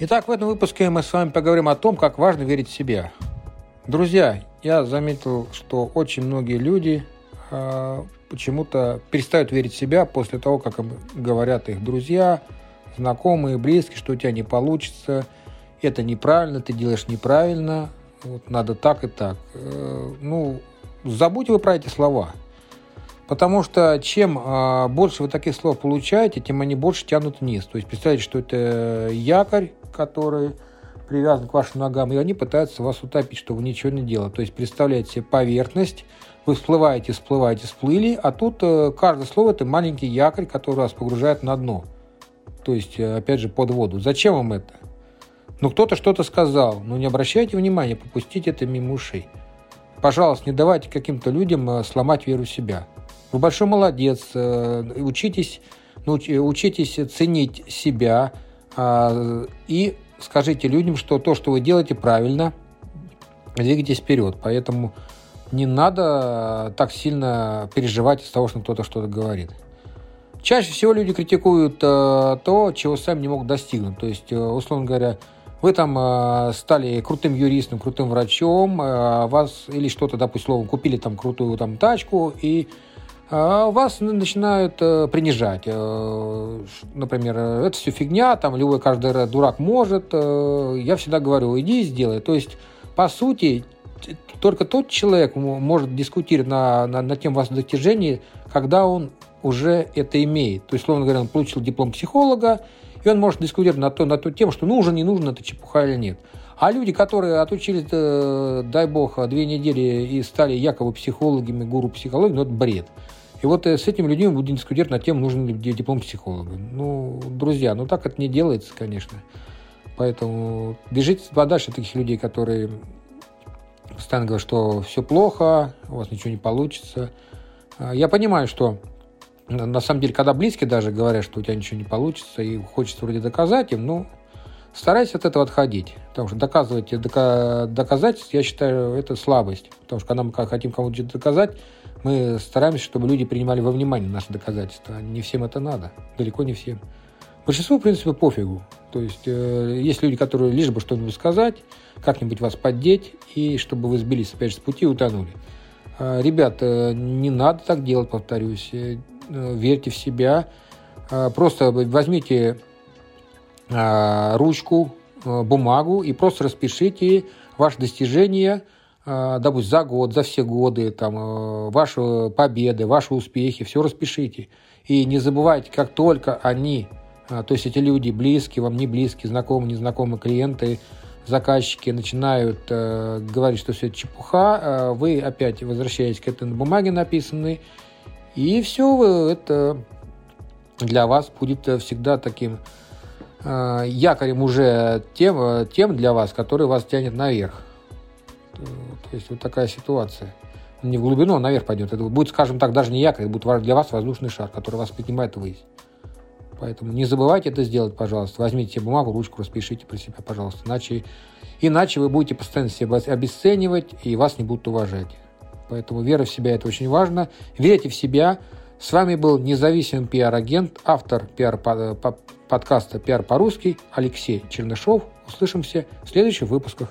Итак, в этом выпуске мы с вами поговорим о том, как важно верить в себя. Друзья, я заметил, что очень многие люди э, почему-то перестают верить в себя после того, как им говорят их друзья, знакомые, близкие, что у тебя не получится, это неправильно, ты делаешь неправильно, вот надо так и так. Э, ну, забудьте вы про эти слова. Потому что чем э, больше вы таких слов получаете, тем они больше тянут вниз. То есть представьте, что это якорь, который привязан к вашим ногам, и они пытаются вас утопить, что вы ничего не делаете. То есть представляете себе поверхность, вы всплываете, всплываете, всплыли, а тут э, каждое слово – это маленький якорь, который вас погружает на дно. То есть, э, опять же, под воду. Зачем вам это? Ну, кто-то что-то сказал, но не обращайте внимания, попустите это мимо ушей. Пожалуйста, не давайте каким-то людям э, сломать веру в себя. Вы большой молодец, учитесь, ну, учитесь ценить себя и скажите людям, что то, что вы делаете, правильно, двигайтесь вперед. Поэтому не надо так сильно переживать из того, что кто-то что-то говорит. Чаще всего люди критикуют э, то, чего сами не могут достигнуть. То есть, условно говоря, вы там стали крутым юристом, крутым врачом, вас или что-то, допустим, купили там крутую там тачку, и а вас начинают э, принижать. Э, например, это все фигня, там любой каждый дурак может. Э, я всегда говорю, иди и сделай. То есть, по сути, только тот человек может дискутировать на, на, на тем ваших достижений, когда он уже это имеет. То есть, словно говоря, он получил диплом психолога, и он может дискутировать на, то, на ту тему, что нужно, не нужно, это чепуха или нет. А люди, которые отучились, дай бог, две недели и стали якобы психологами, гуру психологии, ну это бред. И вот э, с этими людьми мы будем дискутировать на тему, нужен ли диплом психолога. Ну, друзья, ну так это не делается, конечно. Поэтому бежите подальше от таких людей, которые постоянно говорят, что все плохо, у вас ничего не получится. А, я понимаю, что на самом деле, когда близкие даже говорят, что у тебя ничего не получится, и хочется вроде доказать им, ну, старайтесь от этого отходить. Потому что доказывать, доказать, я считаю, это слабость. Потому что когда мы хотим кому-то доказать, мы стараемся, чтобы люди принимали во внимание наши доказательства. Не всем это надо, далеко не всем. Большинству, в принципе, пофигу. То есть э, есть люди, которые лишь бы что-нибудь сказать, как-нибудь вас поддеть, и чтобы вы сбились опять же с пути и утонули. Э, ребят, э, не надо так делать, повторюсь. Э, верьте в себя. Э, просто возьмите э, ручку, э, бумагу и просто распишите ваши достижения – а, допустим, за год, за все годы, там, э, ваши победы, ваши успехи, все распишите. И не забывайте, как только они, то есть эти люди близкие, вам не близкие, знакомые, незнакомые клиенты, заказчики начинают э, говорить, что все это чепуха, э, вы опять возвращаетесь к этой бумаге написанной, и все это для вас будет всегда таким э, якорем уже тем, тем для вас, который вас тянет наверх. То есть вот такая ситуация. Не в глубину, а наверх пойдет. Это будет, скажем так, даже не якорь, это будет для вас воздушный шар, который вас поднимает ввысь. Поэтому не забывайте это сделать, пожалуйста. Возьмите себе бумагу, ручку, распишите про себя, пожалуйста. Иначе, иначе вы будете постоянно себя обесценивать, и вас не будут уважать. Поэтому вера в себя – это очень важно. Верьте в себя. С вами был независимый пиар-агент, автор пиар-подкаста «Пиар по-русски» Алексей Чернышов. Услышимся в следующих выпусках.